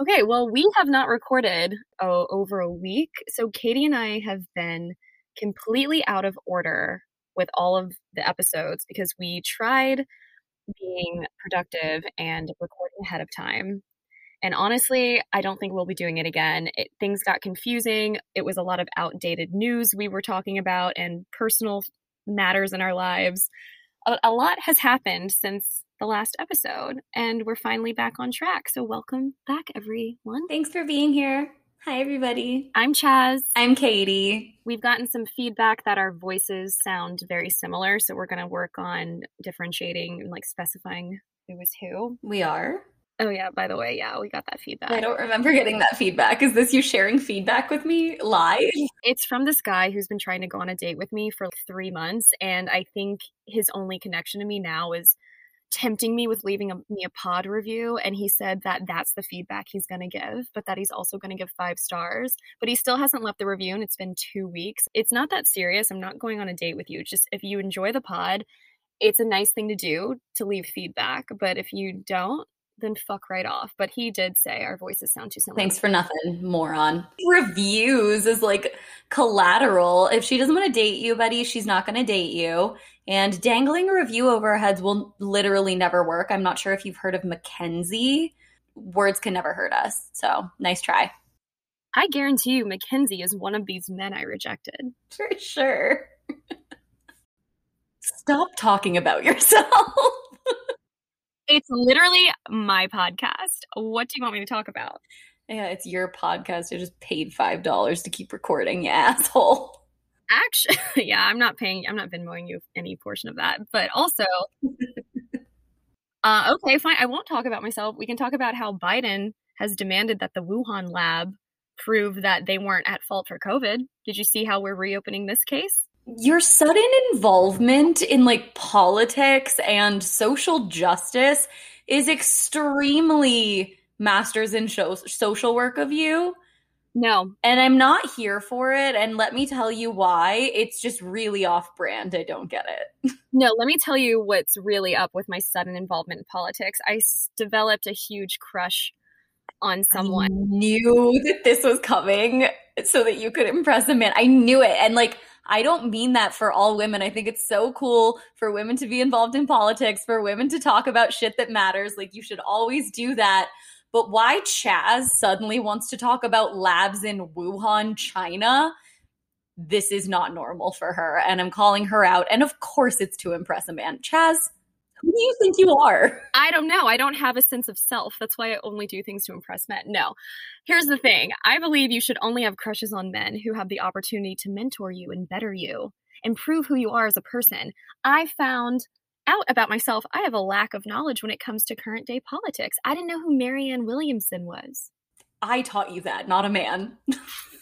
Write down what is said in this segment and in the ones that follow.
Okay, well, we have not recorded oh, over a week. So Katie and I have been completely out of order with all of the episodes because we tried being productive and recording ahead of time. And honestly, I don't think we'll be doing it again. It, things got confusing. It was a lot of outdated news we were talking about and personal matters in our lives. A, a lot has happened since the last episode, and we're finally back on track. So, welcome back, everyone. Thanks for being here. Hi, everybody. I'm Chas. I'm Katie. We've gotten some feedback that our voices sound very similar, so we're going to work on differentiating and like specifying who is who. We are. Oh yeah, by the way, yeah, we got that feedback. I don't remember getting that feedback. Is this you sharing feedback with me live? It's from this guy who's been trying to go on a date with me for like 3 months and I think his only connection to me now is tempting me with leaving a, me a pod review and he said that that's the feedback he's going to give but that he's also going to give five stars but he still hasn't left the review and it's been two weeks it's not that serious i'm not going on a date with you just if you enjoy the pod it's a nice thing to do to leave feedback but if you don't then fuck right off. But he did say our voices sound too similar. Thanks for nothing, moron. Reviews is like collateral. If she doesn't want to date you, buddy, she's not going to date you. And dangling a review over our heads will literally never work. I'm not sure if you've heard of Mackenzie. Words can never hurt us. So nice try. I guarantee you, Mackenzie is one of these men I rejected. For sure. Stop talking about yourself. It's literally my podcast. What do you want me to talk about? Yeah, it's your podcast. I just paid five dollars to keep recording, you asshole. Actually, yeah, I'm not paying. I'm not Venmoing you any portion of that. But also, uh, okay, fine. I won't talk about myself. We can talk about how Biden has demanded that the Wuhan lab prove that they weren't at fault for COVID. Did you see how we're reopening this case? your sudden involvement in like politics and social justice is extremely masters in show- social work of you. No. And I'm not here for it. And let me tell you why. It's just really off brand. I don't get it. no, let me tell you what's really up with my sudden involvement in politics. I s- developed a huge crush on someone. I knew that this was coming so that you could impress a man. I knew it. And like, I don't mean that for all women. I think it's so cool for women to be involved in politics, for women to talk about shit that matters. Like, you should always do that. But why Chas suddenly wants to talk about labs in Wuhan, China? This is not normal for her. And I'm calling her out. And of course, it's to impress a man. Chas, who do you think you are? I don't know. I don't have a sense of self. That's why I only do things to impress men. No. Here's the thing I believe you should only have crushes on men who have the opportunity to mentor you and better you, improve who you are as a person. I found out about myself, I have a lack of knowledge when it comes to current day politics. I didn't know who Marianne Williamson was. I taught you that, not a man.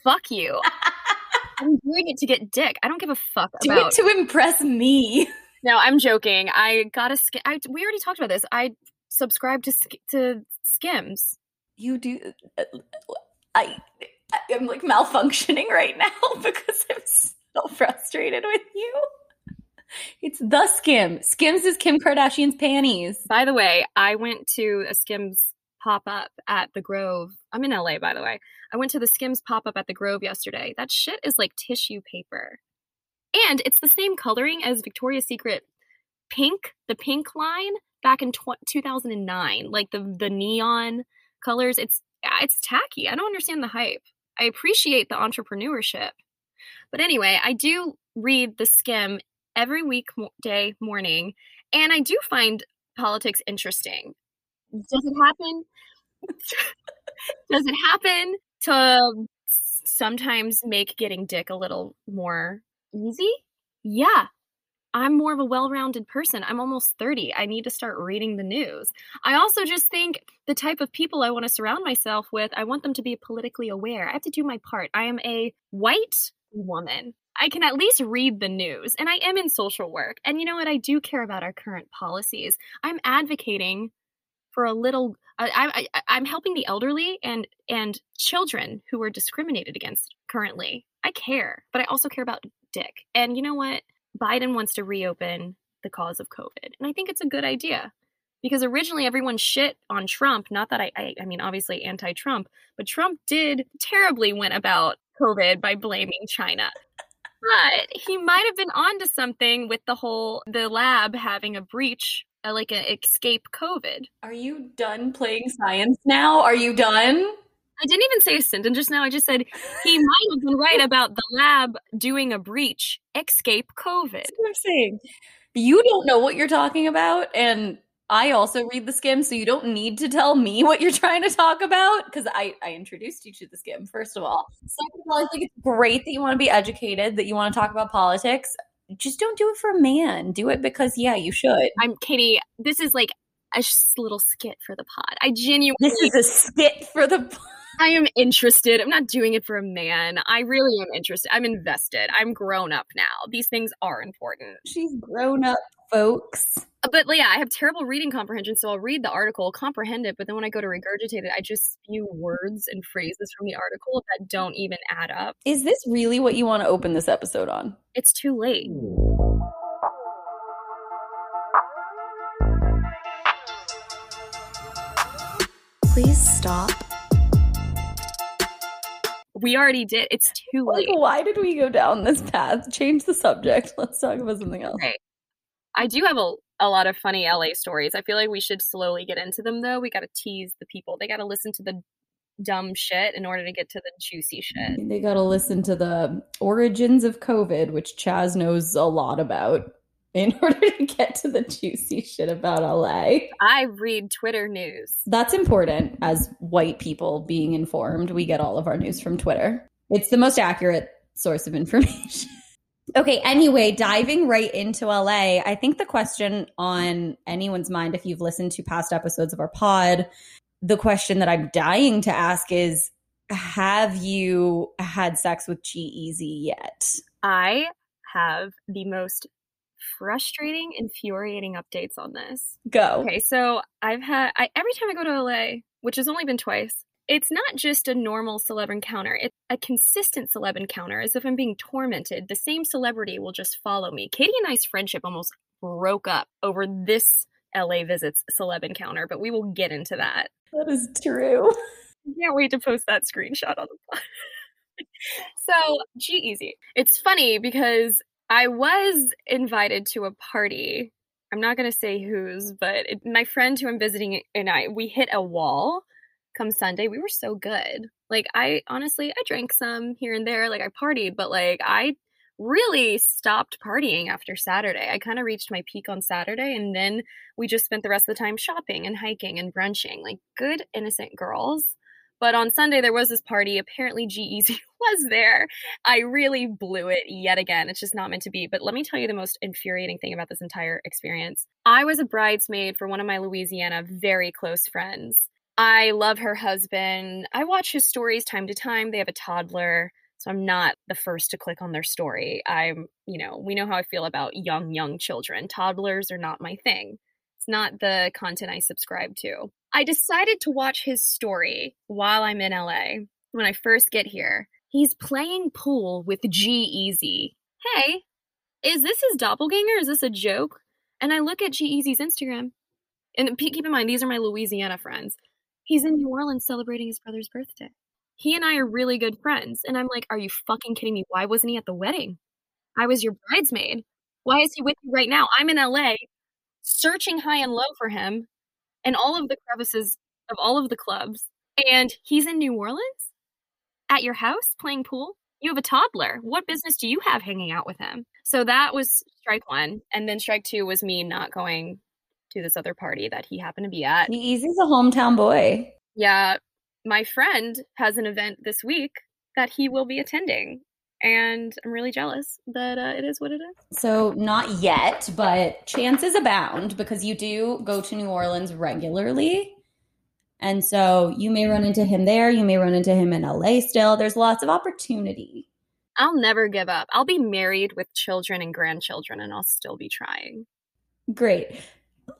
Fuck you. I'm doing it to get dick. I don't give a fuck Do about it to impress me. No, I'm joking. I got a skim. I, we already talked about this. I subscribe to to Skims. You do. Uh, I I'm like malfunctioning right now because I'm so frustrated with you. It's the Skim. Skims is Kim Kardashian's panties. By the way, I went to a Skims pop up at the Grove. I'm in LA, by the way. I went to the Skims pop up at the Grove yesterday. That shit is like tissue paper. And it's the same coloring as Victoria's Secret pink, the pink line back in tw- 2009, like the the neon colors. It's it's tacky. I don't understand the hype. I appreciate the entrepreneurship. But anyway, I do read the Skimm every weekday morning and I do find politics interesting. Does it happen? Does it happen to sometimes make getting dick a little more easy? Yeah. I'm more of a well rounded person. I'm almost 30. I need to start reading the news. I also just think the type of people I want to surround myself with, I want them to be politically aware. I have to do my part. I am a white woman. I can at least read the news, and I am in social work. And you know what? I do care about our current policies. I'm advocating for a little. I, I, I'm helping the elderly and and children who are discriminated against currently. I care, but I also care about dick. And you know what? Biden wants to reopen the cause of COVID. And I think it's a good idea because originally everyone shit on Trump. Not that I, I, I mean, obviously anti-Trump, but Trump did terribly went about COVID by blaming China. But he might have been onto something with the whole the lab having a breach, uh, like an escape COVID. Are you done playing science now? Are you done? I didn't even say a sentence just now. I just said he might have been right about the lab doing a breach, escape COVID. That's what I'm saying. You don't know what you're talking about, and I also read the Skimm, so you don't need to tell me what you're trying to talk about because I, I introduced you to the Skimm, first of all. Second of all, I think it's great that you want to be educated, that you want to talk about politics. Just don't do it for a man. Do it because, yeah, you should. I'm Katie. This is like a little skit for the pod. I genuinely. This is a skit for the pod. I am interested. I'm not doing it for a man. I really am interested. I'm invested. I'm grown up now. These things are important. She's grown up, folks. Uh, but yeah, I have terrible reading comprehension, so I'll read the article, comprehend it, but then when I go to regurgitate it, I just spew words and phrases from the article that don't even add up. Is this really what you want to open this episode on? It's too late. Please stop we already did. It's too late. Like, why did we go down this path? Change the subject. Let's talk about something else. I do have a, a lot of funny LA stories. I feel like we should slowly get into them, though. We got to tease the people. They got to listen to the dumb shit in order to get to the juicy shit. They got to listen to the origins of COVID, which Chas knows a lot about in order to get to the juicy shit about LA. I read Twitter news. That's important as white people being informed. We get all of our news from Twitter. It's the most accurate source of information. okay, anyway, diving right into LA, I think the question on anyone's mind, if you've listened to past episodes of our pod, the question that I'm dying to ask is Have you had sex with G-Eazy yet? I have the most frustrating, infuriating updates on this. Go. Okay, so I've had I, every time I go to LA, which has only been twice, it's not just a normal celeb encounter. It's a consistent celeb encounter, as if I'm being tormented. The same celebrity will just follow me. Katie and I's friendship almost broke up over this LA visits celeb encounter, but we will get into that. That is true. Can't wait to post that screenshot on the so G-Eazy. It's funny because I was invited to a party. I'm not going to say whose, but it, my friend who I'm visiting and I, we hit a wall come Sunday. We were so good. Like, I honestly, I drank some here and there. Like, I partied, but like, I really stopped partying after Saturday. I kind of reached my peak on Saturday, and then we just spent the rest of the time shopping and hiking and brunching. Like, good, innocent girls. But on Sunday, there was this party. Apparently, G-Eazy was there. I really blew it yet again. It's just not meant to be. But let me tell you the most infuriating thing about this entire experience. I was a bridesmaid for one of my Louisiana very close friends. I love her husband. I watch his stories time to time. They have a toddler. So I'm not the first to click on their story. I'm, you know, we know how I feel about young, young children. Toddlers are not my thing. It's not the content I subscribe to. I decided to watch his story while I'm in LA when I first get here. He's playing pool with G-Eazy. Hey, is this his doppelganger? Is this a joke? And I look at G-Eazy's Instagram. And keep in mind, these are my Louisiana friends. He's in New Orleans celebrating his brother's birthday. He and I are really good friends. And I'm like, are you fucking kidding me? Why wasn't he at the wedding? I was your bridesmaid. Why is he with you right now? I'm in LA searching high and low for him in all of the crevices of all of the clubs. And he's in New Orleans at your house playing pool. You have a toddler. What business do you have hanging out with him? So that was strike one. And then strike two was me not going to this other party that he happened to be at. Eazy's a hometown boy. Yeah. My friend has an event this week that he will be attending and I'm really jealous that uh, it is what it is. So, not yet, but chances abound because you do go to New Orleans regularly. And so you may run into him there. You may run into him in LA still. There's lots of opportunity. I'll never give up. I'll be married with children and grandchildren and I'll still be trying. Great.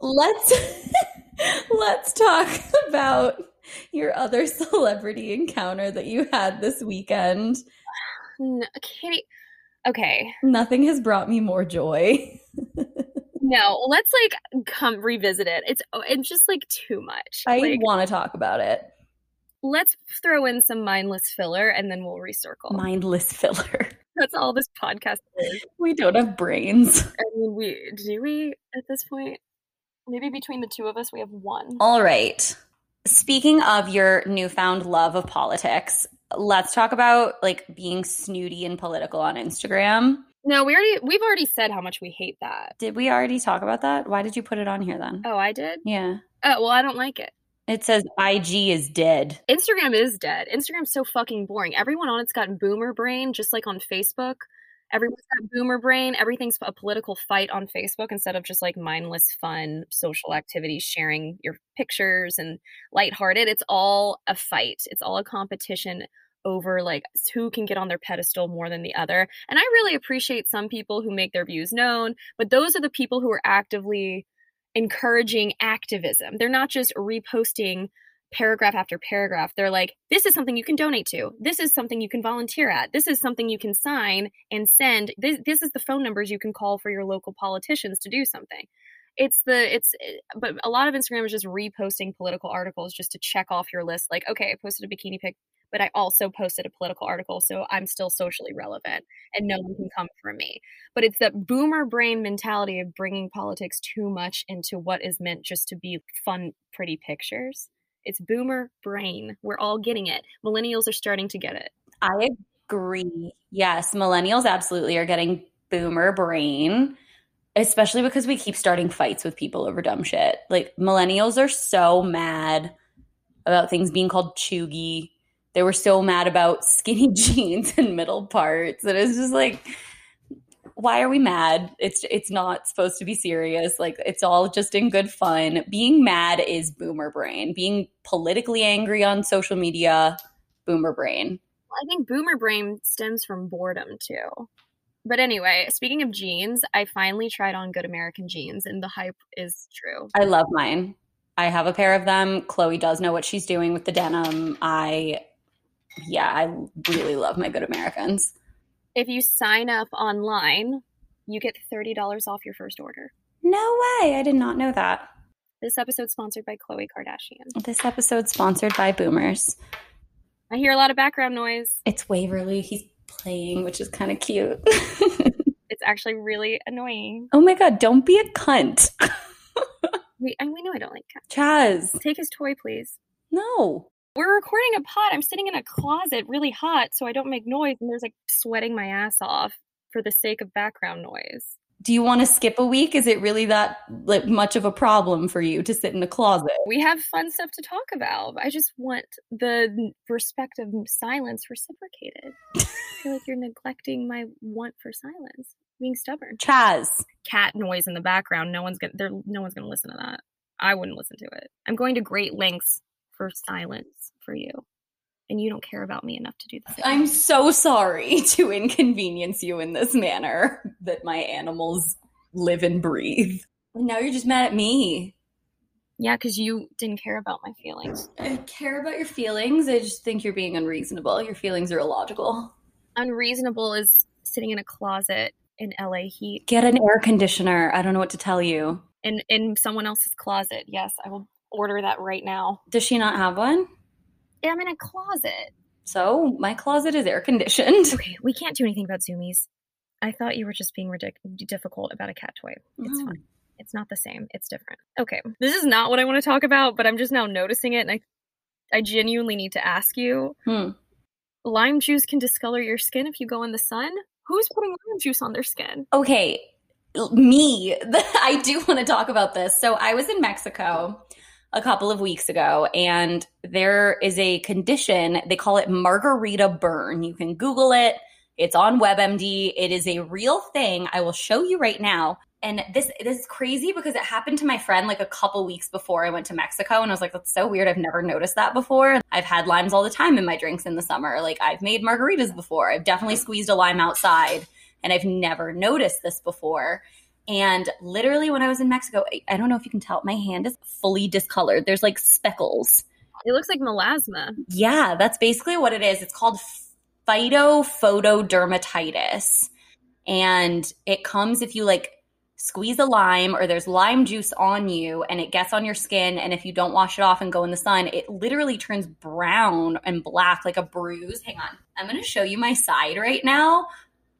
Let's let's talk about your other celebrity encounter that you had this weekend no, Katie. Okay. Nothing has brought me more joy. No, let's like come revisit it. It's oh, it's just like too much. I like, want to talk about it. let's throw in some mindless filler and then we'll recircle. Mindless filler. That's all this podcast is. We don't have brains. I mean, we do we at this point? Maybe between the two of us, we have one. All right. Speaking of your newfound love of politics, let's talk about like being snooty and political on Instagram. No, we already we've already said how much we hate that. Did we already talk about that? Why did you put it on here then? Oh, I did. Yeah. Oh, well, I don't like it. It says IG is dead. Instagram is dead. Instagram's so fucking boring. Everyone on it's got boomer brain, just like on Facebook. Everyone's got boomer brain. Everything's a political fight on Facebook instead of just like mindless, fun social activities, sharing your pictures and lighthearted. It's all a fight. It's all a competition over like who can get on their pedestal more than the other. And I really appreciate some people who make their views known, but those are the people who are actively encouraging activism. They're not just reposting paragraph after paragraph. They're like, this is something you can donate to. This is something you can volunteer at. This is something you can sign and send. This, this is the phone numbers you can call for your local politicians to do something. It's the, it's, eh, but a lot of Instagram is just reposting political articles just to check off your list. Like, okay, I posted a bikini pic, but I also posted a political article, so I'm still socially relevant and no one can come for me. But it's that boomer brain mentality of bringing politics too much into what is meant just to be fun, pretty pictures. It's boomer brain. We're all getting it. Millennials are starting to get it. I agree. Yes, millennials absolutely are getting boomer brain, especially because we keep starting fights with people over dumb shit. Like millennials are so mad about things being called cheugy. They were so mad about skinny jeans and middle parts. And it's just like why are we mad? It's it's not supposed to be serious. Like it's all just in good fun. Being mad is boomer brain. Being politically angry on social media, boomer brain. I think boomer brain stems from boredom too. But anyway, speaking of jeans, I finally tried on good American jeans and the hype is true. I love mine. I have a pair of them. Khloe does know what she's doing with the denim. I yeah, I really love my good Americans. If you sign up online, you get $30 off your first order. No way. I did not know that. This episode sponsored by Khloe Kardashian. This episode sponsored by Boomers. I hear a lot of background noise. It's Waverly. He's playing, which is kind of cute. it's actually really annoying. Oh my god, don't be a cunt. we, I, we know I don't like cats. Chas. Take his toy, please. No. We're recording a pod. I'm sitting in a closet really hot so I don't make noise and there's like sweating my ass off for the sake of background noise. Do you want to skip a week? Is it really that like much of a problem for you to sit in a closet? We have fun stuff to talk about. I just want the respect of silence reciprocated. I feel like you're neglecting my want for silence, being stubborn. Chas. Cat noise in the background. No one's gonna. There. No one's gonna listen to that. I wouldn't listen to it. I'm going to great lengths for silence for you. And you don't care about me enough to do same. I'm so sorry to inconvenience you in this manner that my animals live and breathe. And now you're just mad at me. Yeah, because you didn't care about my feelings. I care about your feelings. I just think you're being unreasonable. Your feelings are illogical. Unreasonable is sitting in a closet in LA heat. Get an air conditioner. I don't know what to tell you. In in someone else's closet. Yes, I will order that right now. Does she not have one? Yeah, I'm in a closet. So my closet is air conditioned. Okay, we can't do anything about zoomies. I thought you were just being ridic- difficult about a cat toy. It's fine. It's not the same. It's different. Okay, this is not what I want to talk about, but I'm just now noticing it, and I, I genuinely need to ask you: Hmm. lime juice can discolor your skin if you go in the sun. Who's putting lime juice on their skin? Okay, me. I do want to talk about this. So I was in Mexico a couple of weeks ago, and there is a condition, they call it margarita burn. You can Google it. It's on WebMD. It is a real thing. I will show you right now. And this this is crazy because it happened to my friend like a couple weeks before I went to Mexico, and I was like, "That's so weird. I've never noticed that before." I've had limes all the time in my drinks in the summer. Like I've made margaritas before. I've definitely squeezed a lime outside, and I've never noticed this before. And literally, when I was in Mexico, I, I don't know if you can tell, my hand is fully discolored. There's like speckles. It looks like melasma. Yeah, that's basically what it is. It's called phytophotodermatitis. And it comes if you like squeeze a lime or there's lime juice on you and it gets on your skin and if you don't wash it off and go in the sun it literally turns brown and black like a bruise hang on i'm going to show you my side right now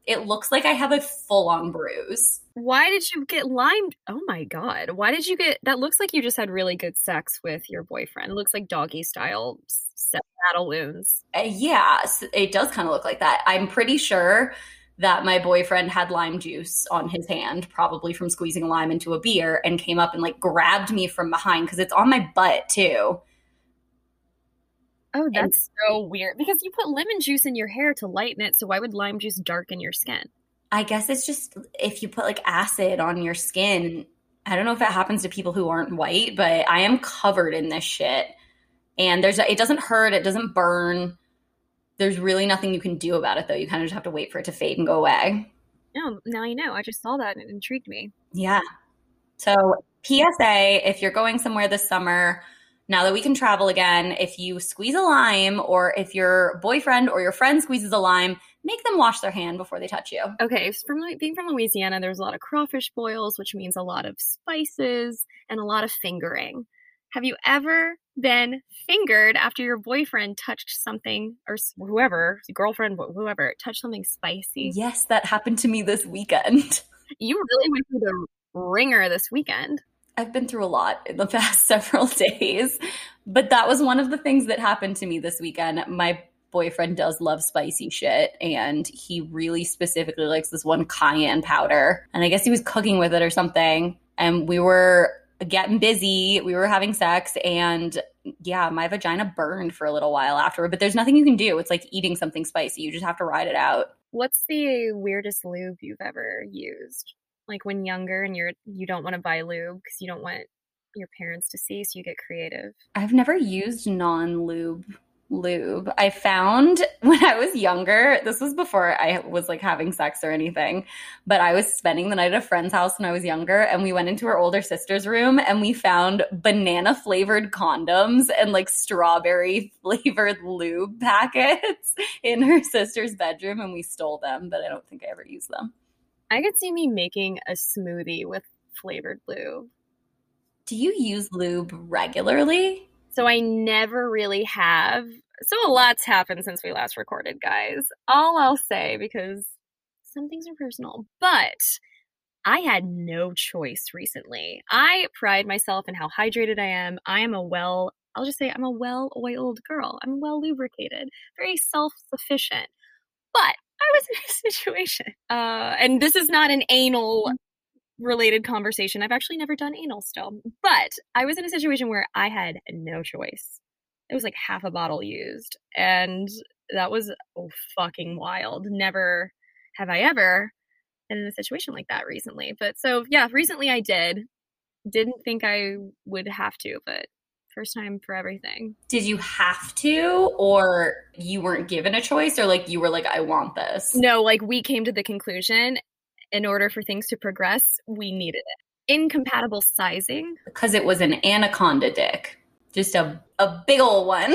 it looks like i have a full on bruise. Why did you get limed oh my god. Why did you get that looks like you just had really good sex with your boyfriend. It looks like doggy style battle wounds. Uh, yeah it does kind of look like that. I'm pretty sure that my boyfriend had lime juice on his hand, probably from squeezing a lime into a beer, and came up and like grabbed me from behind because it's on my butt too. Oh, that's so weird. Because you put lemon juice in your hair to lighten it, so why would lime juice darken your skin? I guess it's just if you put like acid on your skin. I don't know if it happens to people who aren't white, but I am covered in this shit. And there's it doesn't hurt, it doesn't burn there's really nothing you can do about it though. You kind of just have to wait for it to fade and go away. No, now you know. I just saw that and it intrigued me. Yeah. So, PSA if you're going somewhere this summer, now that we can travel again, if you squeeze a lime or if your boyfriend or your friend squeezes a lime, make them wash their hand before they touch you. Okay, from being from Louisiana, there's a lot of crawfish boils, which means a lot of spices and a lot of fingering. Have you ever been fingered after your boyfriend touched something or whoever, girlfriend, whoever, touched something spicy? Yes, that happened to me this weekend. You really went through the ringer this weekend. I've been through a lot in the past several days, but that was one of the things that happened to me this weekend. My boyfriend does love spicy shit and he really specifically likes this one cayenne powder. And I guess he was cooking with it or something. And we were getting busy. We were having sex, and yeah, my vagina burned for a little while afterward. But there's nothing you can do. It's like eating something spicy. You just have to ride it out. What's the weirdest lube you've ever used? Like when younger and you're you don't want to buy lube because you don't want your parents to see, so you get creative. I've never used non lube lube. I found when I was younger, this was before I was like having sex or anything, but I was spending the night at a friend's house when I was younger and we went into her older sister's room and we found banana flavored condoms and like strawberry flavored lube packets in her sister's bedroom and we stole them, but I don't think I ever used them. I could see me making a smoothie with flavored lube. Do you use lube regularly? So I never really have. So a lot's happened since we last recorded, guys. All I'll say because some things are personal, but I had no choice recently. I pride myself in how hydrated I am. I am a well, I'll just say I'm a well oiled girl. I'm well lubricated, very self sufficient. But I was in a situation, uh, and this is not an anal related conversation. I've actually never done anal still, but I was in a situation where I had no choice. It was like half a bottle used, and that was oh, fucking wild. Never have I ever been in a situation like that recently. But so, yeah, recently I did. Didn't think I would have to, but first time for everything. Did you have to, or you weren't given a choice, or like you were like, I want this? No, like we came to the conclusion in order for things to progress, we needed it. Incompatible sizing. Because it was an anaconda dick. Just a, a big old one.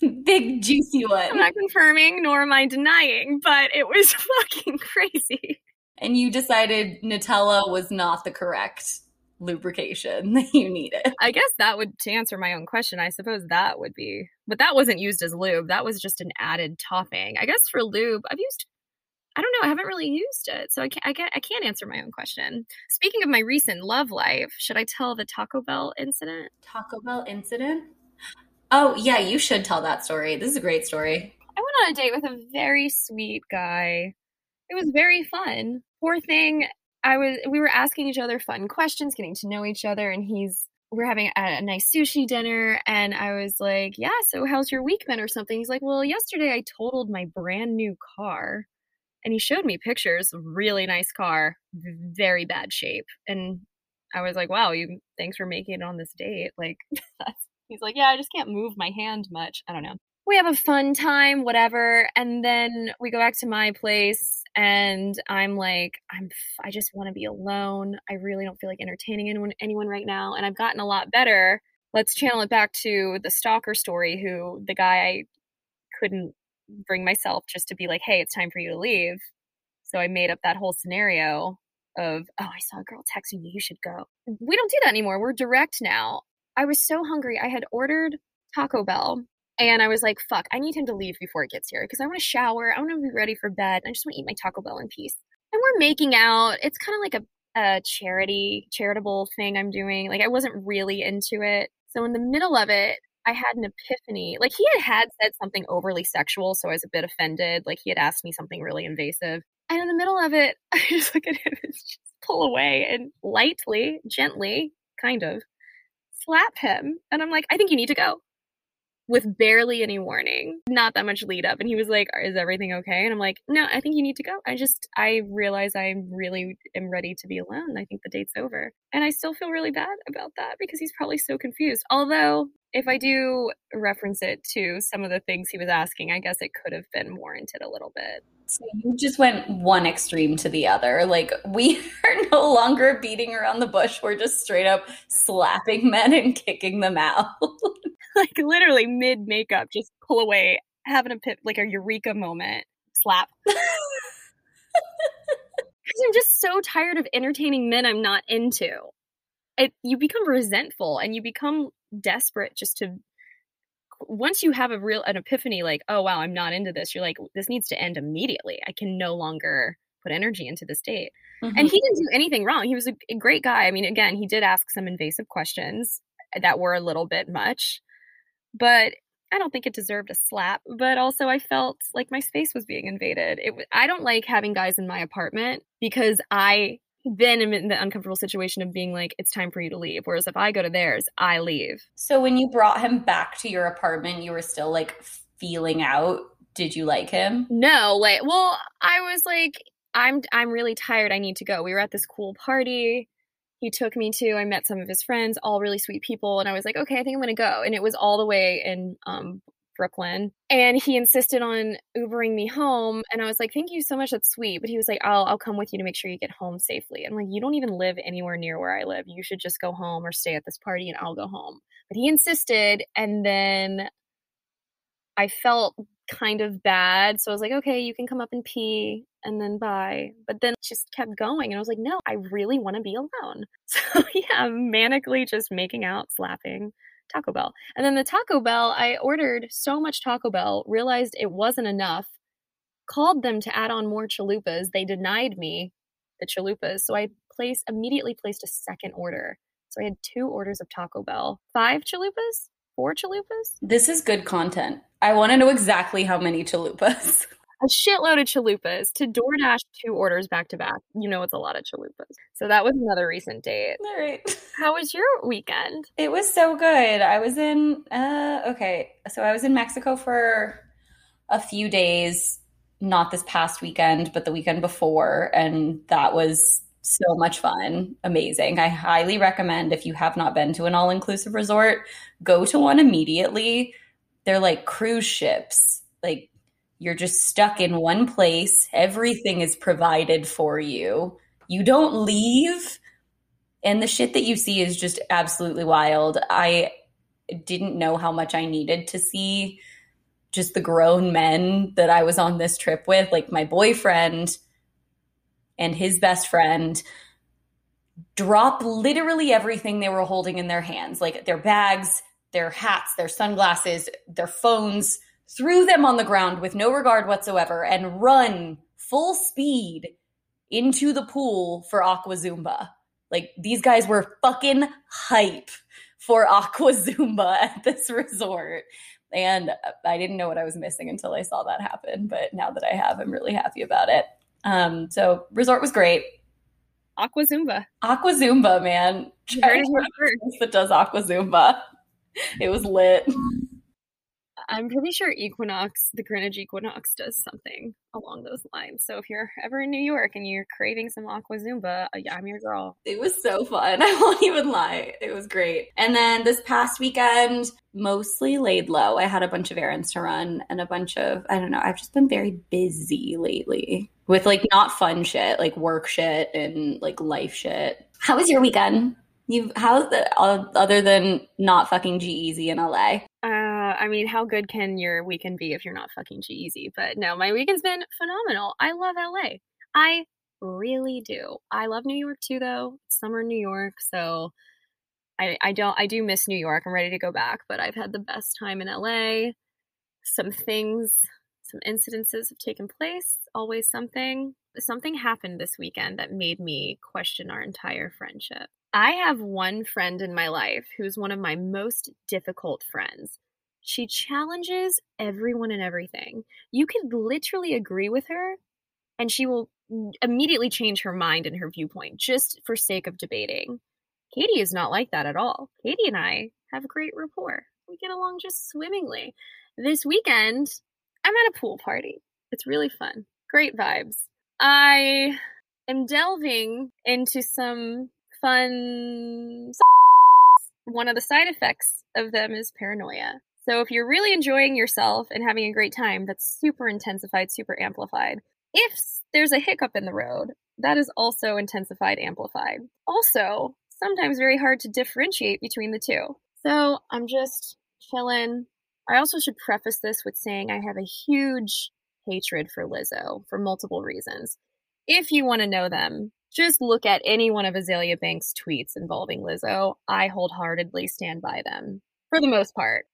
big juicy one. I'm not confirming nor am I denying, but it was fucking crazy. And you decided Nutella was not the correct lubrication that you needed. I guess that would to answer my own question. I suppose that would be, but that wasn't used as lube. That was just an added topping. I guess for lube, I've used I don't know. I haven't really used it, so I can't. I can't. I can't answer my own question. Speaking of my recent love life, should I tell the Taco Bell incident? Taco Bell incident? Oh yeah, you should tell that story. This is a great story. I went on a date with a very sweet guy. It was very fun. Poor thing. I was. We were asking each other fun questions, getting to know each other, and he's we're having a, a, nice sushi dinner and I was like, "Yeah, so how's your week been or something?" He's like, "Well, yesterday I totaled my brand new car." and he showed me pictures really nice car very bad shape and i was like wow you thanks for making it on this date like he's like yeah i just can't move my hand much i don't know we have a fun time whatever and then we go back to my place and i'm like i'm i just want to be alone i really don't feel like entertaining anyone anyone right now and i've gotten a lot better let's channel it back to the stalker story who the guy i couldn't bring myself just to be like, hey, it's time for you to leave. So I made up that whole scenario. of, oh, I saw a girl texting you, you should go. We don't do that anymore. We're direct now. I was so hungry. I had ordered Taco Bell and I was like, fuck, I need him to leave before it gets here because I want to shower. I want to be ready for bed. I just want to eat my Taco Bell in peace. And we're making out. It's kind of like a, a charity, charitable thing I'm doing. Like I wasn't really into it. So in the middle of it, I had an epiphany. Like he had had said something overly sexual, so I was a bit offended. Like he had asked me something really invasive. And in the middle of it, I just look at him and just pull away and lightly, gently, kind of slap him. And I'm like, I think you need to go with barely any warning, not that much lead up. And he was like, Is everything okay? And I'm like, No, I think you need to go. I just, I realize I really am ready to be alone. I think the date's over. And I still feel really bad about that because he's probably so confused. Although, if I do reference it to some of the things he was asking, I guess it could have been warranted a little bit. So you just went one extreme to the other. Like we are no longer beating around the bush. We're just straight up slapping men and kicking them out. like literally mid makeup, just pull away, having a pit like a eureka moment, slap. Because I'm just so tired of entertaining men I'm not into. It, you become resentful and you become desperate just to once you have a real an epiphany like oh wow i'm not into this you're like this needs to end immediately i can no longer put energy into this date mm-hmm. and he didn't do anything wrong he was a, a great guy i mean again he did ask some invasive questions that were a little bit much but I don't think it deserved a slap, but also I felt like my space was being invaded. It, I don't like having guys in my apartment because I then am in the uncomfortable situation of being like, it's time for you to leave. Whereas if I go to theirs, I leave. So when you brought him back to your apartment, you were still like feeling out. Did you like him? No, like, well, I was like, I'm I'm really tired. I need to go. We were at this cool party. He took me to. I met some of his friends, all really sweet people, and I was like, okay, I think I'm gonna go. And it was all the way in um, Brooklyn. And he insisted on Ubering me home. And I was like, thank you so much. That's sweet. But he was like, I'll, I'll come with you to make sure you get home safely. I'm like, you don't even live anywhere near where I live. You should just go home or stay at this party and I'll go home. But he insisted. And then I felt kind of bad. So I was like, okay, you can come up and pee and then bye. But then just kept going. And I was like, no, I really want to be alone. So yeah, manically just making out, slapping. Taco Bell. And then the Taco Bell, I ordered so much Taco Bell, realized it wasn't enough, called them to add on more chalupas. They denied me the chalupas. So I placed immediately placed a second order. So I had two orders of Taco Bell. Five chalupas? Four chalupas? This is good content. I want to know exactly how many chalupas. a shitload of chalupas to DoorDash two orders back to back. You know, it's a lot of chalupas. So that was another recent date. All right. How was your weekend? It was so good. I was in, uh, okay. So I was in Mexico for a few days, not this past weekend, but the weekend before. And that was so much fun. Amazing. I highly recommend if you have not been to an all inclusive resort, go to one immediately. They're like cruise ships. Like you're just stuck in one place. Everything is provided for you. You don't leave. And the shit that you see is just absolutely wild. I didn't know how much I needed to see just the grown men that I was on this trip with, like my boyfriend and his best friend, drop literally everything they were holding in their hands, like their bags, their hats, their sunglasses, their phones threw them on the ground with no regard whatsoever, and run full speed into the pool for Aqua Zumba. Like these guys were fucking hype for Aqua Zumba at this resort. And I didn't know what I was missing until I saw that happen. But now that I have, I'm really happy about it. Um, so resort was great. Aqua Zumba. Aqua Zumba, man. That does Aqua Zumba. It was lit. I'm pretty sure Equinox, the Greenwich Equinox, does something along those lines. So if you're ever in New York and you're craving some Aqua Zumba, uh, I'm your girl. It was so fun. I won't even lie. It was great. And then this past weekend, mostly laid low. I had a bunch of errands to run and a bunch of, I don't know, I've just been very busy lately with like not fun shit, like work shit and like life shit. How was your weekend? you've how other than not fucking G-Eazy in LA? Uh, I mean, how good can your weekend be if you're not fucking G-Eazy? But no, my weekend's been phenomenal. I love LA. I really do. I love New York too, though. Summer in New York, so I, I don't I do miss New York. I'm ready to go back, but I've had the best time in LA. Some things, some incidences have taken place. Always something. Something happened this weekend that made me question our entire friendship. I have one friend in my life who's one of my most difficult friends. She challenges everyone and everything. You could literally agree with her, and she will immediately change her mind and her viewpoint just for sake of debating. Katie is not like that at all. Katie and I have great rapport. We get along just swimmingly. This weekend, I'm at a pool party. It's really fun. Great vibes. I am delving into some fun. One of the side effects of them is paranoia. So if you're really enjoying yourself and having a great time, that's super intensified, super amplified. If there's a hiccup in the road, that is also intensified, amplified. Also, sometimes very hard to differentiate between the two. So I'm just chilling. I also should preface this with saying I have a huge hatred for Lizzo for multiple reasons. If you want to know them, just look at any one of Azealia Banks' tweets involving Lizzo. I wholeheartedly stand by them for the most part.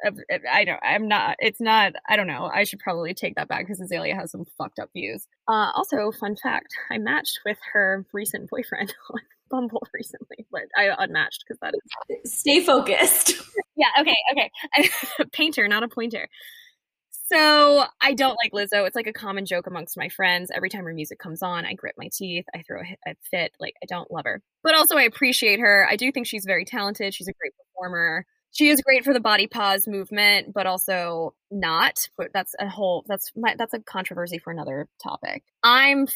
I don't. I'm not. It's not. I don't know. I should probably take that back because Azealia has some fucked up views. Uh, also, fun fact: I matched with her recent boyfriend on Bumble recently, but I unmatched because that is. Stay focused. yeah. Okay. Okay. Painter, not a pointer. So I don't like Lizzo. It's like a common joke amongst my friends. Every time her music comes on, I grit my teeth. I throw a, a fit. Like I don't love her, but also I appreciate her. I do think she's very talented. She's a great performer she is great for the body pos movement, but also not. But that's a whole that's my that's a controversy for another topic. I'm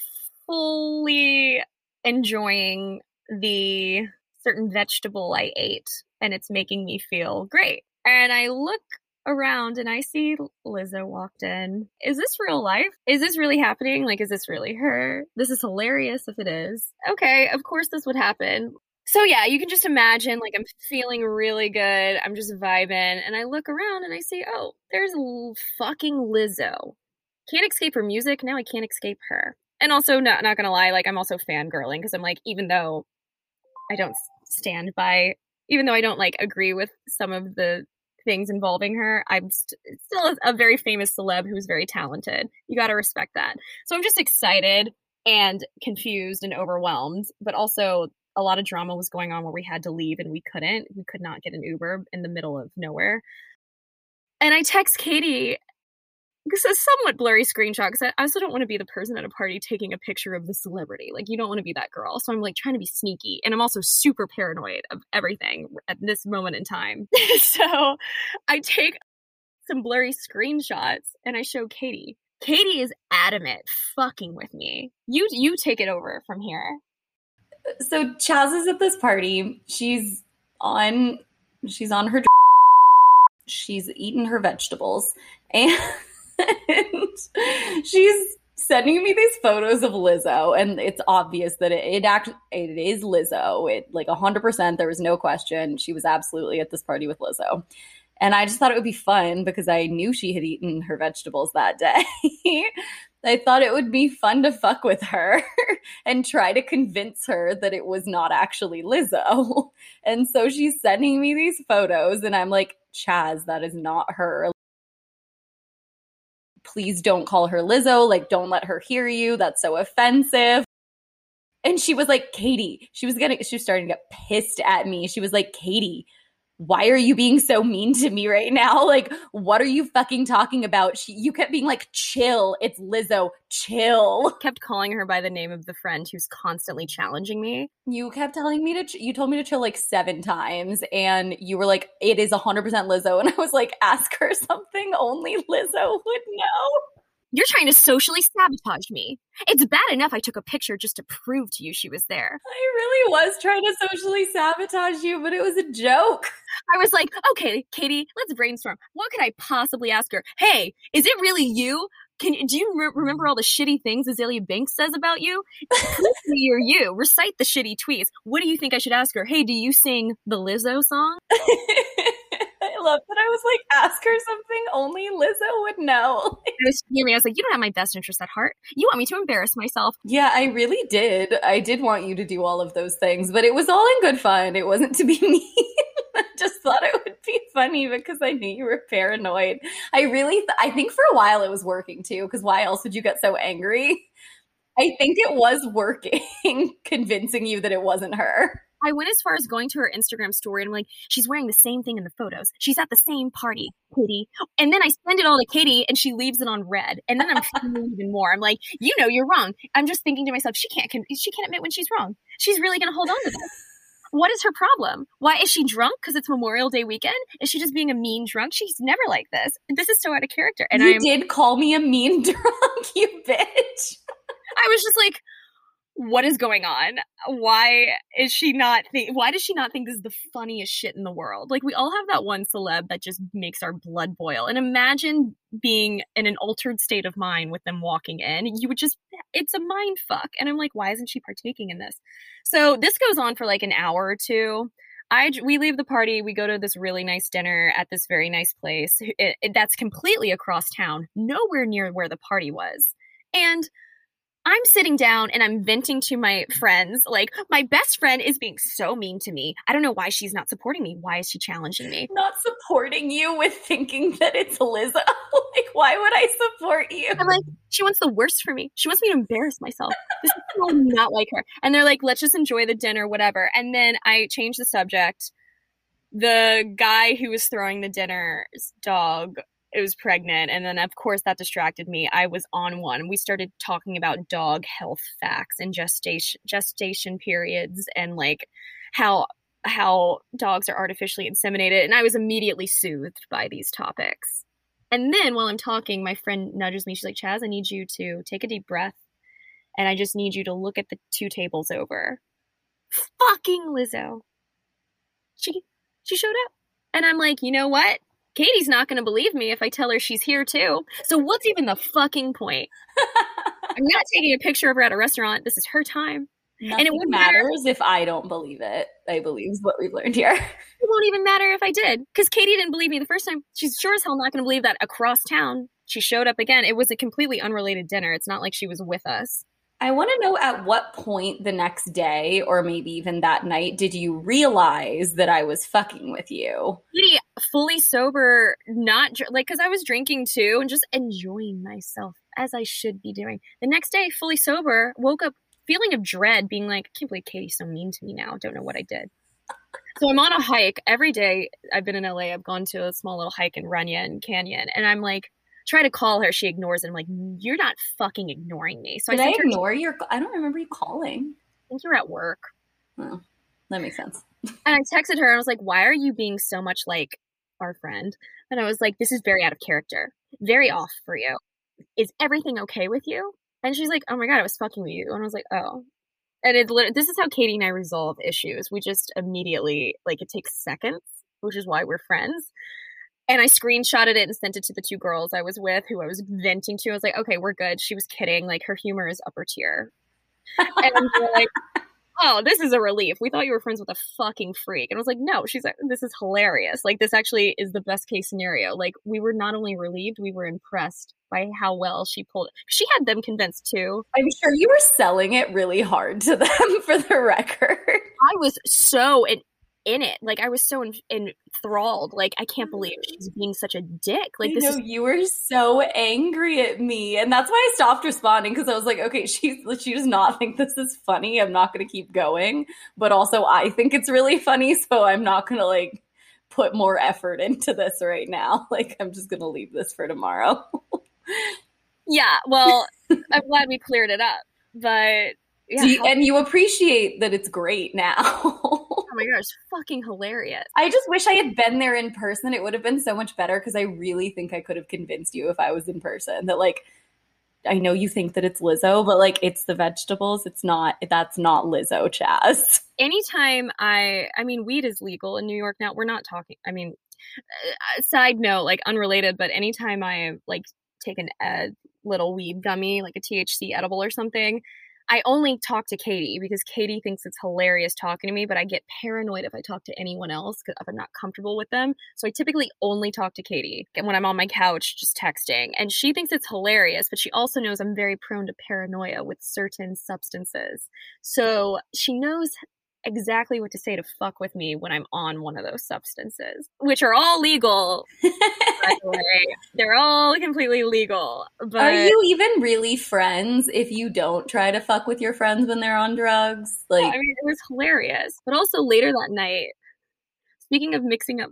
fully enjoying the certain vegetable I ate, and it's making me feel great. And I look around and I see Lizzo walked in. Is this real life? Is this really happening? Like, is this really her? This is hilarious if it is. Okay, of course this would happen so yeah, you can just imagine like I'm feeling really good. I'm just vibing, and I look around and I see, oh, there's fucking Lizzo. Can't escape her music. Now I can't escape her. And also, not not gonna lie, like I'm also fangirling because I'm like, even though I don't stand by, even though I don't like agree with some of the things involving her, I'm st- still a, very famous celeb who's very talented. You got to respect that. So I'm just excited and confused and overwhelmed, but also a lot of drama was going on where we had to leave and we couldn't. We could not get an Uber in the middle of nowhere. And I text Katie because a somewhat blurry screenshot because I also don't want to be the person at a party taking a picture of the celebrity. Like you don't want to be that girl. So I'm like trying to be sneaky, and I'm also super paranoid of everything at this moment in time. so I take some blurry screenshots and I show Katie. Katie is adamant, fucking with me. You you take it over from here so Chas is at this party. She's on she's on her she's eaten her vegetables and she's sending me these photos of Lizzo and it's obvious that it, it actually it is Lizzo. It like 100% there was no question. She was absolutely at this party with Lizzo. And I just thought it would be fun because I knew she had eaten her vegetables that day. I thought it would be fun to fuck with her and try to convince her that it was not actually Lizzo. And so she's sending me these photos, and I'm like, Chas, that is not her. Please don't call her Lizzo. Like, don't let her hear you. That's so offensive. And she was like, Katie, she was getting, she was starting to get pissed at me. She was like, Katie, why are you being so mean to me right now? Like, what are you fucking talking about? She, you kept being like, chill. It's Lizzo. Chill. Kept calling her by the name of the friend who's constantly challenging me. You kept telling me to, ch- you told me to chill like seven times. And you were like, it is 100% Lizzo. And I was like, ask her something only Lizzo would know. You're trying to socially sabotage me. It's bad enough I took a picture just to prove to you she was there. I really was trying to socially sabotage you, but it was a joke. I was like, okay, Katie, let's brainstorm. What could I possibly ask her? Hey, is it really you? Can do you re- remember all the shitty things Azealia Banks says about you? You're you. Recite the shitty tweets. What do you think I should ask her? Hey, do you sing the Lizzo song? I love that I was like, ask her something only Lizzo would know. I was I was like, you don't have my best interest at heart. You want me to embarrass myself. Yeah, I really did. I did want you to do all of those things, but it was all in good fun. It wasn't to be mean. I just thought it would be funny because I knew you were paranoid. I really, th- I think for a while it was working too, because why else would you get so angry? I think it was working, convincing you that it wasn't her. I went as far as going to her Instagram story and I'm like, she's wearing the same thing in the photos. She's at the same party, Katie. And then I send it all to Katie and she leaves it on read. And then I'm feeling even more. I'm like, you know, you're wrong. I'm just thinking to myself, she can't, she can't admit when she's wrong. She's really going to hold on to this. What is her problem? Why is she drunk? Because it's Memorial Day weekend? Is she just being a mean drunk? She's never like this. This is so out of character. And you I'm, did call me a mean drunk, you bitch. I was just like, what is going on? Why is she not think why does she not think this is the funniest shit in the world? Like we all have that one celeb that just makes our blood boil. And imagine being in an altered state of mind with them walking in. You would just it's a mind fuck. And I'm like, why isn't she partaking in this? So this goes on for like an hour or two. I we leave the party, we go to this really nice dinner at this very nice place. It, it, that's completely across town, nowhere near where the party was. And I'm sitting down and I'm venting to my friends. Like, my best friend is being so mean to me. I don't know why she's not supporting me. Why is she challenging me? Not supporting you with thinking that it's Lizzo. like, why would I support you? I'm like, she wants the worst for me. She wants me to embarrass myself. This is so not like her. And they're like, let's just enjoy the dinner, whatever. And then I change the subject. The guy who was throwing the dinner's dog it was pregnant and then of course that distracted me. I was on one. We started talking about dog health facts and gestation gestation periods and like how how dogs are artificially inseminated and i was immediately soothed by these topics. And then while i'm talking my friend nudges me. She's like Chas i need you to take a deep breath and i just need you to look at the two tables over. Fucking lizzo. She she showed up and i'm like you know what Katie's not going to believe me if I tell her she's here too. So what's even the fucking point? I'm not taking a picture of her at a restaurant. This is her time. Nothing and it wouldn't matters matter. if I don't believe it. I believe is what we've learned here. It won't even matter if I did, because Katie didn't believe me the first time. She's sure as hell not going to believe that across town she showed up again. It was a completely unrelated dinner. It's not like she was with us. I want to know at what point the next day, or maybe even that night, did you realize that I was fucking with you? Pretty fully sober, not like because I was drinking too and just enjoying myself as I should be doing. The next day, fully sober, woke up feeling of dread, being like, I can't believe Katie's so mean to me now. Don't know what I did. So I'm on a hike every day. I've been in LA. I've gone to a small little hike in Runyon Canyon, and I'm like, try to call her. She ignores it. I'm like, you're not fucking ignoring me. So Did I, I ignore your? I don't remember you calling. I think you were at work. Oh, that makes sense. and I texted her and I was like, why are you being so much like our friend? And I was like, this is very out of character, very off for you. Is everything okay with you? And she's like, oh my god, I was fucking with you. And I was like, oh. And it this is how Katie and I resolve issues. We just immediately like it takes seconds, which is why we're friends and I screenshotted it and sent it to the two girls I was with who I was venting to. I was like, okay, we're good. She was kidding. Like her humor is upper tier. and they're like, oh, this is a relief. We thought you were friends with a fucking freak. And I was like, no, she's like, this is hilarious. Like this actually is the best case scenario. Like we were not only relieved, we were impressed by how well she pulled it. She had them convinced too. I'm sure you were selling it really hard to them for the record. I was so and in it. Like I was so enthralled. Like I can't believe she's being such a dick. Like this. Know, is- you were so angry at me, and that's why I stopped responding because I was like, okay, she she does not think this is funny. I'm not going to keep going, but also I think it's really funny, so I'm not going to like put more effort into this right now. Like I'm just going to leave this for tomorrow. yeah. Well, I'm glad we cleared it up, but yeah, you, and you appreciate that it's great now. oh my gosh, fucking hilarious. I just wish I had been there in person. It would have been so much better because I really think I could have convinced you if I was in person that like I know you think that it's Lizzo, but like it's the vegetables. It's not that's not Lizzo, Chas. Anytime I I mean weed is legal in New York now. We're not talking I mean uh, side note like unrelated, but anytime I like take an ed little weed gummy like a THC edible or something, I only talk to Katie because Katie thinks it's hilarious talking to me, but I get paranoid if I talk to anyone else if I'm not comfortable with them. So I typically only talk to Katie when I'm on my couch just texting. And she thinks it's hilarious, but she also knows I'm very prone to paranoia with certain substances. So she knows exactly what to say to fuck with me when I'm on one of those substances, which are all legal. by the way. They're all completely legal. But Are you even really friends if you don't try to fuck with your friends when they're on drugs? Like, I mean, it was hilarious. But also later that night, speaking of mixing up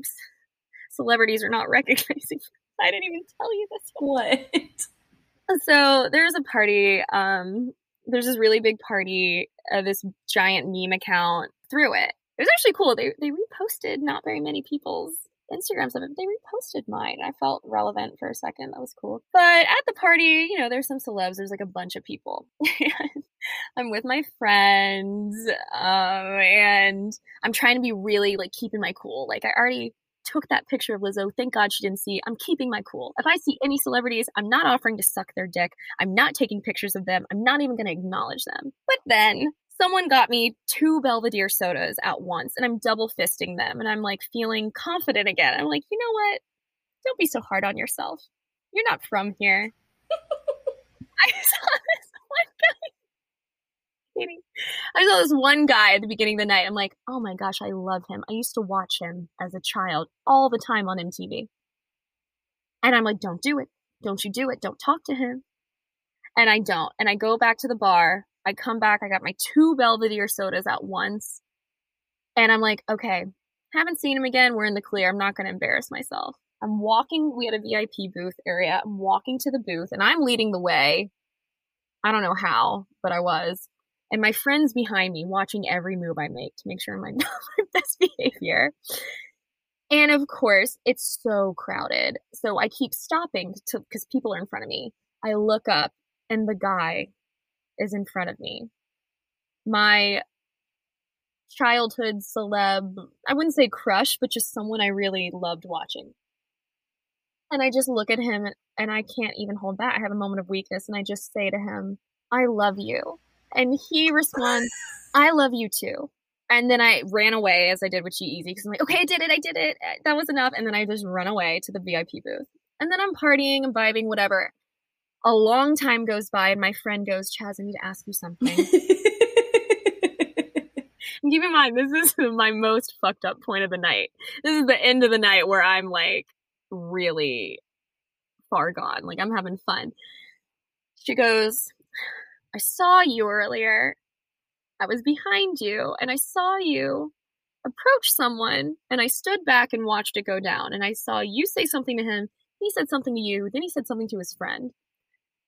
celebrities or not recognizing, I didn't even tell you this. what? So there's a party. Um, there's this really big party. Uh, this giant meme account threw it. It was actually cool. They they reposted not very many people's Instagrams of it. But they reposted mine. I felt relevant for a second. That was cool. But at the party, you know, there's some celebs. There's like a bunch of people. I'm with my friends, um, and I'm trying to be really like keeping my cool. Like I already took that picture of Lizzo. Thank God she didn't see. I'm keeping my cool. If I see any celebrities, I'm not offering to suck their dick. I'm not taking pictures of them. I'm not even going to acknowledge them. But then someone got me two Belvedere sodas at once and I'm double fisting them and I'm like feeling confident again. I'm like, you know what? Don't be so hard on yourself. You're not from here. I saw this. Katie, I saw this one guy at the beginning of the night. I'm like, oh my gosh, I love him. I used to watch him as a child all the time on MTV. And I'm like, don't do it. Don't you do it. Don't talk to him. And I don't. And I go back to the bar. I come back. I got my two Belvedere sodas at once. And I'm like, okay, haven't seen him again. We're in the clear. I'm not going to embarrass myself. I'm walking. We had a VIP booth area. I'm walking to the booth and I'm leading the way. I don't know how, but I was. And my friend's behind me watching every move I make to make sure I'm my best behavior. And of course, it's so crowded. So I keep stopping to because people are in front of me. I look up and the guy is in front of me. My childhood celeb, I wouldn't say crush, but just someone I really loved watching. And I just look at him and I can't even hold back. I have a moment of weakness and I just say to him, I love you. And he responds, I love you too. And then I ran away as I did with G-Eazy because I'm like, okay, I did it, I did it. Eh, that was enough. And then I just run away to the VIP booth. And then I'm partying and vibing, whatever. A long time goes by and my friend goes, Chas, I need to ask you something. And keep in mind, this is my most fucked up point of the night. This is the end of the night where I'm like really far gone. Like I'm having fun. She goes, I saw you earlier. I was behind you and I saw you approach someone and I stood back and watched it go down. And I saw you say something to him. He said something to you. Then he said something to his friend.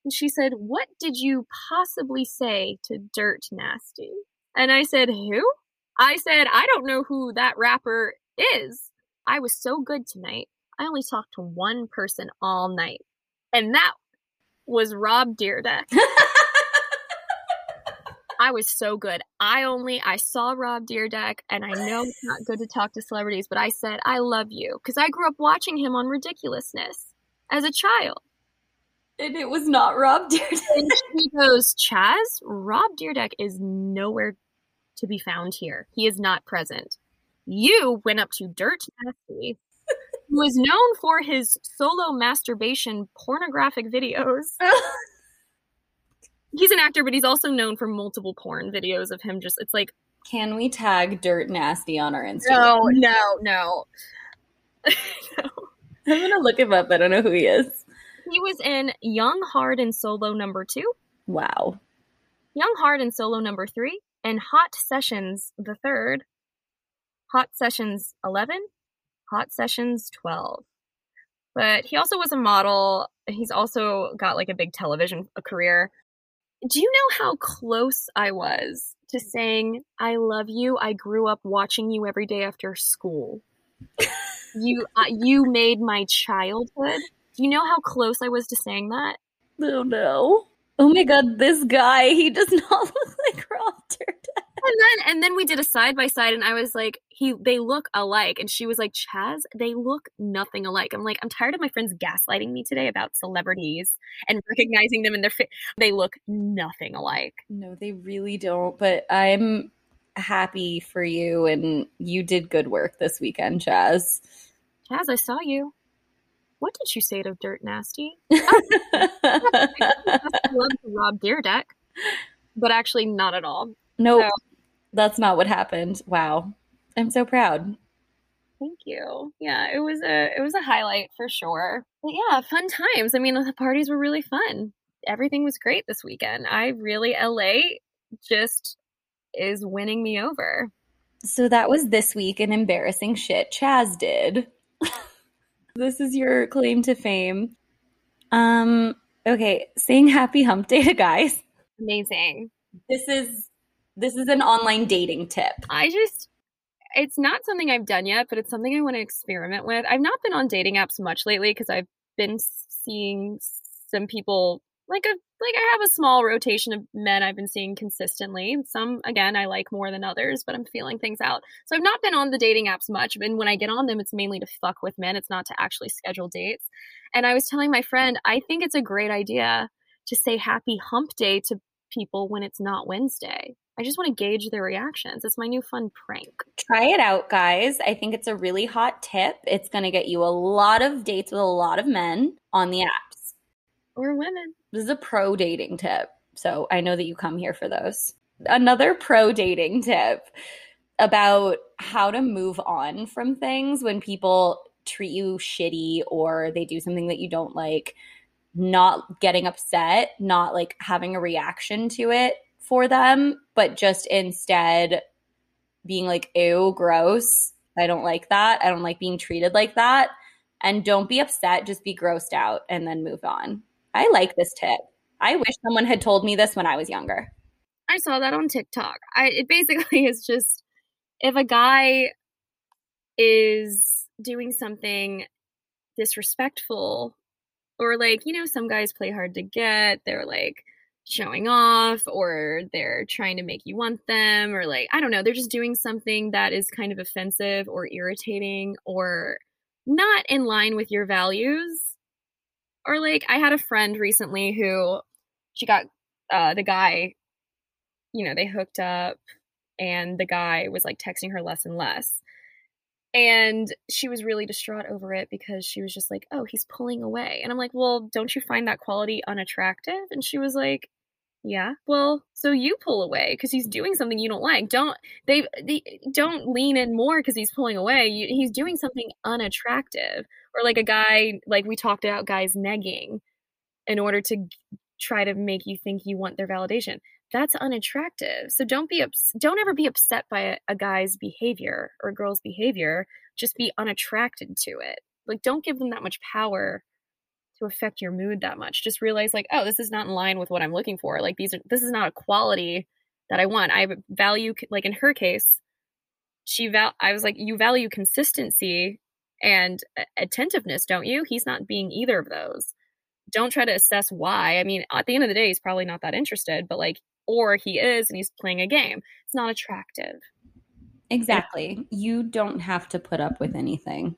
And she said, What did you possibly say to Dirt Nasty? And I said, Who? I said, I don't know who that rapper is. I was so good tonight. I only talked to one person all night. And that was Rob Dyrdek. I was so good. I only I saw Rob Dyrdek and I know it's not good to talk to celebrities, but I said I love you because I grew up watching him on ridiculousness as a child. and it was not Rob Dyrdek. And she goes, Chas, Rob Dyrdek is nowhere to be found here. He is not present. You went up to Dirt Nasty, who is known for his solo masturbation pornographic videos. He's an actor, but he's also known for multiple porn videos of him just it's like Can we tag Dirt Nasty on our Instagram? no, no. no. I'm gonna look him up. I don't know who he is. He was in Young Hard and Solo number two, Wow. Young Hard and Solo number three, and Hot Sessions the third, Hot Sessions 11, Hot Sessions 12. But he also was a model. He's also got like a big television career. Do you know how close I was to saying, I love you? I grew up watching you every day after school. you, uh, you made my childhood. Do you know how close I was to saying that? Oh no. Oh my god, this guy, he does not look like Rob Dyrdek. Then and then we did a side by side and I was like, he they look alike. And she was like, Chas, they look nothing alike. I'm like, I'm tired of my friends gaslighting me today about celebrities and recognizing them in their face. They look nothing alike. No, they really don't. But I'm happy for you and you did good work this weekend, Chas. Chas, I saw you. What did you say to Dirt Nasty? love to rob Deck, but actually not at all. No, nope, that's not what happened. Wow, I'm so proud. Thank you. Yeah, it was a it was a highlight for sure. But yeah, fun times. I mean, the parties were really fun. Everything was great this weekend. I really LA just is winning me over. So that was this week an embarrassing shit Chas did. this is your claim to fame. Um okay, saying happy hump day to guys. Amazing. This is this is an online dating tip. I just it's not something I've done yet, but it's something I want to experiment with. I've not been on dating apps much lately because I've been seeing some people like a like I have a small rotation of men I've been seeing consistently. Some again I like more than others, but I'm feeling things out. So I've not been on the dating apps much, and when I get on them, it's mainly to fuck with men. It's not to actually schedule dates. And I was telling my friend, I think it's a great idea to say happy hump day to people when it's not Wednesday. I just want to gauge their reactions. It's my new fun prank. Try it out, guys. I think it's a really hot tip. It's going to get you a lot of dates with a lot of men on the apps or women. This is a pro dating tip. So I know that you come here for those. Another pro dating tip about how to move on from things when people treat you shitty or they do something that you don't like not getting upset, not like having a reaction to it for them, but just instead being like, ew, gross. I don't like that. I don't like being treated like that. And don't be upset, just be grossed out and then move on. I like this tip. I wish someone had told me this when I was younger. I saw that on TikTok. I it basically is just if a guy is doing something disrespectful or like you know some guys play hard to get they're like showing off or they're trying to make you want them or like i don't know they're just doing something that is kind of offensive or irritating or not in line with your values or like i had a friend recently who she got uh the guy you know they hooked up and the guy was like texting her less and less and she was really distraught over it because she was just like, oh, he's pulling away. And I'm like, well, don't you find that quality unattractive? And she was like, yeah. Well, so you pull away because he's doing something you don't like. Don't they, they don't lean in more because he's pulling away. You, he's doing something unattractive. Or like a guy, like we talked about guys negging in order to try to make you think you want their validation that's unattractive. So don't be ups- don't ever be upset by a, a guy's behavior or a girl's behavior. Just be unattracted to it. Like don't give them that much power to affect your mood that much. Just realize like, oh, this is not in line with what I'm looking for. Like these are this is not a quality that I want. I value like in her case, she val I was like, you value consistency and uh, attentiveness, don't you? He's not being either of those. Don't try to assess why. I mean, at the end of the day, he's probably not that interested, but like or he is and he's playing a game. It's not attractive. Exactly. You don't have to put up with anything.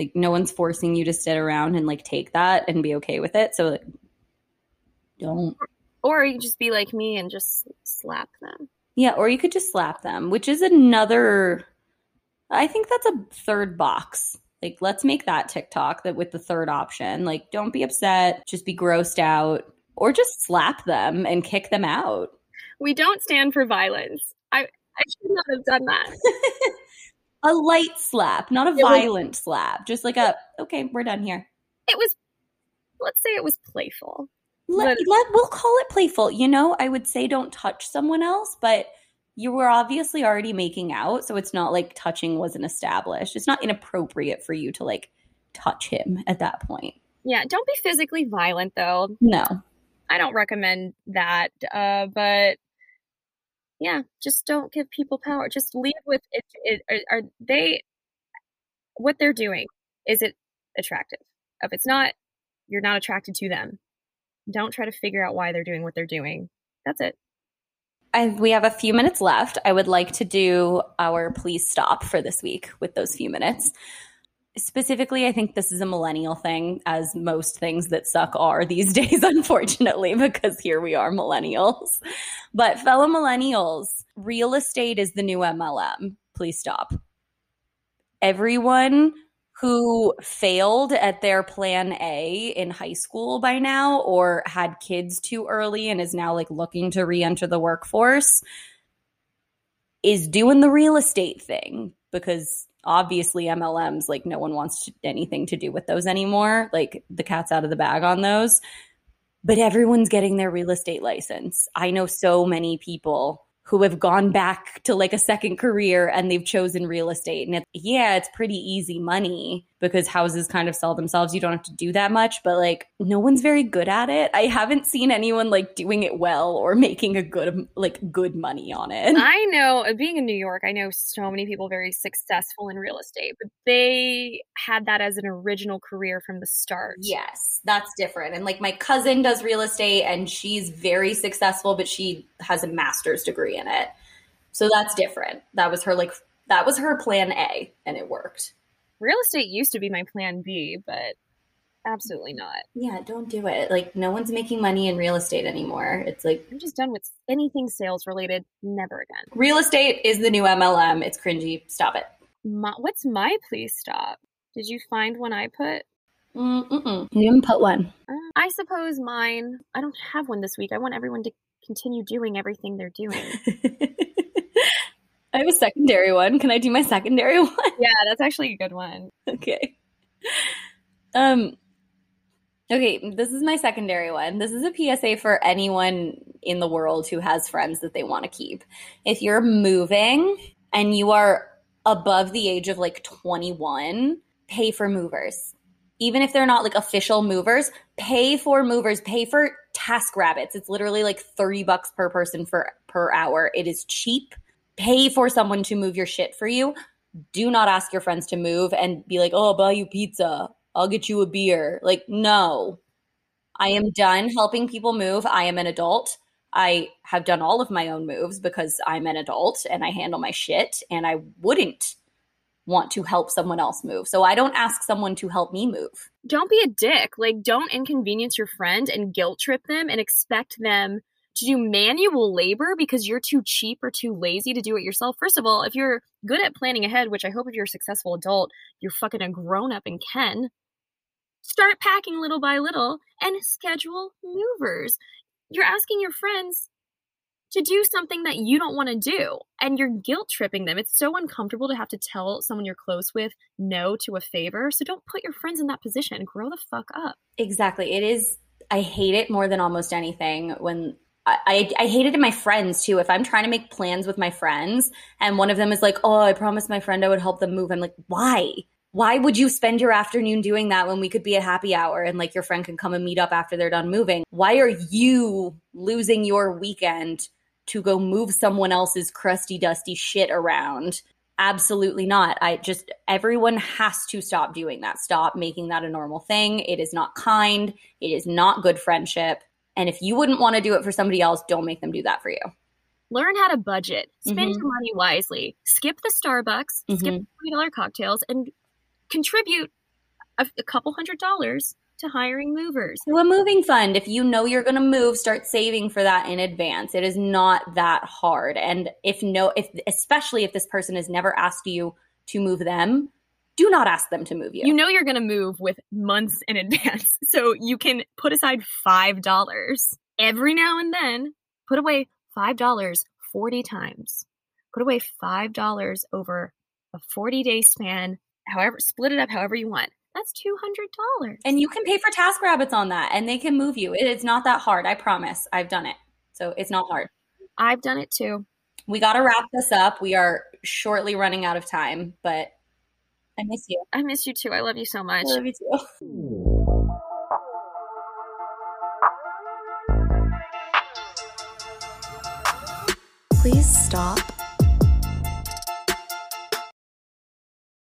Like no one's forcing you to sit around and like take that and be okay with it. So like, don't. Or you just be like me and just slap them. Yeah, or you could just slap them, which is another I think that's a third box. Like let's make that TikTok that with the third option. Like don't be upset, just be grossed out or just slap them and kick them out. We don't stand for violence. I, I should not have done that. a light slap, not a it violent was, slap. Just like a, okay, we're done here. It was, let's say it was playful. Let, but, let, we'll call it playful. You know, I would say don't touch someone else, but you were obviously already making out. So it's not like touching wasn't established. It's not inappropriate for you to like touch him at that point. Yeah, don't be physically violent though. No. I don't recommend that. Uh, but yeah, just don't give people power. Just leave with it. it are, are they what they're doing? Is it attractive? If it's not, you're not attracted to them. Don't try to figure out why they're doing what they're doing. That's it. I, we have a few minutes left. I would like to do our please stop for this week with those few minutes. Specifically, I think this is a millennial thing, as most things that suck are these days, unfortunately, because here we are, millennials. But, fellow millennials, real estate is the new MLM. Please stop. Everyone who failed at their plan A in high school by now or had kids too early and is now like looking to re-enter the workforce is doing the real estate thing because obviously MLMs like no one wants to, anything to do with those anymore like the cat's out of the bag on those but everyone's getting their real estate license i know so many people who have gone back to like a second career and they've chosen real estate. And it's, yeah, it's pretty easy money because houses kind of sell themselves. You don't have to do that much, but like no one's very good at it. I haven't seen anyone like doing it well or making a good, like good money on it. I know, uh, being in New York, I know so many people very successful in real estate, but they had that as an original career from the start. Yes, that's different. And like my cousin does real estate and she's very successful, but she has a master's degree in it. So that's different. That was her like that was her plan A and it worked. Real estate used to be my plan B, but absolutely not. Yeah, don't do it. Like no one's making money in real estate anymore. It's like I'm just done with anything sales related. Never again. Real estate is the new MLM. It's cringy. Stop it. My, what's my please stop? Did you find one I put? Mm-mm. You didn't put one. Uh, I suppose mine. I don't have one this week. I want everyone to continue doing everything they're doing. I have a secondary one. Can I do my secondary one? Yeah, that's actually a good one. Okay. Um Okay, this is my secondary one. This is a PSA for anyone in the world who has friends that they want to keep. If you're moving and you are above the age of like 21, pay for movers. Even if they're not like official movers, pay for movers, pay for task rabbits. It's literally like 30 bucks per person for per hour. It is cheap. Pay for someone to move your shit for you. Do not ask your friends to move and be like, "Oh, I'll buy you pizza. I'll get you a beer." Like, no. I am done helping people move. I am an adult. I have done all of my own moves because I'm an adult and I handle my shit and I wouldn't want to help someone else move. So I don't ask someone to help me move. Don't be a dick. Like, don't inconvenience your friend and guilt trip them and expect them to do manual labor because you're too cheap or too lazy to do it yourself. First of all, if you're good at planning ahead, which I hope if you're a successful adult, you're fucking a grown up and can, start packing little by little and schedule movers. You're asking your friends to do something that you don't want to do and you're guilt tripping them. It's so uncomfortable to have to tell someone you're close with no to a favor. So don't put your friends in that position. Grow the fuck up. Exactly. It is, I hate it more than almost anything when I, I, hate it in my friends too. If I'm trying to make plans with my friends and one of them is like, oh, I promised my friend I would help them move. I'm like, why? Why would you spend your afternoon doing that when we could be at happy hour and like your friend can come and meet up after they're done moving? Why are you losing your weekend to go move someone else's crusty, dusty shit around. Absolutely not. I just, everyone has to stop doing that. Stop making that a normal thing. It is not kind. It is not good friendship. And if you wouldn't want to do it for somebody else, don't make them do that for you. Learn how to budget. Spend mm-hmm. your money wisely. Skip the Starbucks, mm-hmm. skip $20 cocktails, and contribute a, a couple hundred dollars to hiring movers. To a moving fund. If you know you're going to move, start saving for that in advance. It is not that hard. And if no, if especially if this person has never asked you to move them, do not ask them to move you. You know you're going to move with months in advance. So you can put aside $5 every now and then. Put away $5 40 times. Put away $5 over a 40 day span, however, split it up however you want. That's two hundred dollars. And you can pay for task rabbits on that and they can move you. It is not that hard, I promise. I've done it. So it's not hard. I've done it too. We gotta wrap this up. We are shortly running out of time, but I miss you. I miss you too. I love you so much. I love you too. Please stop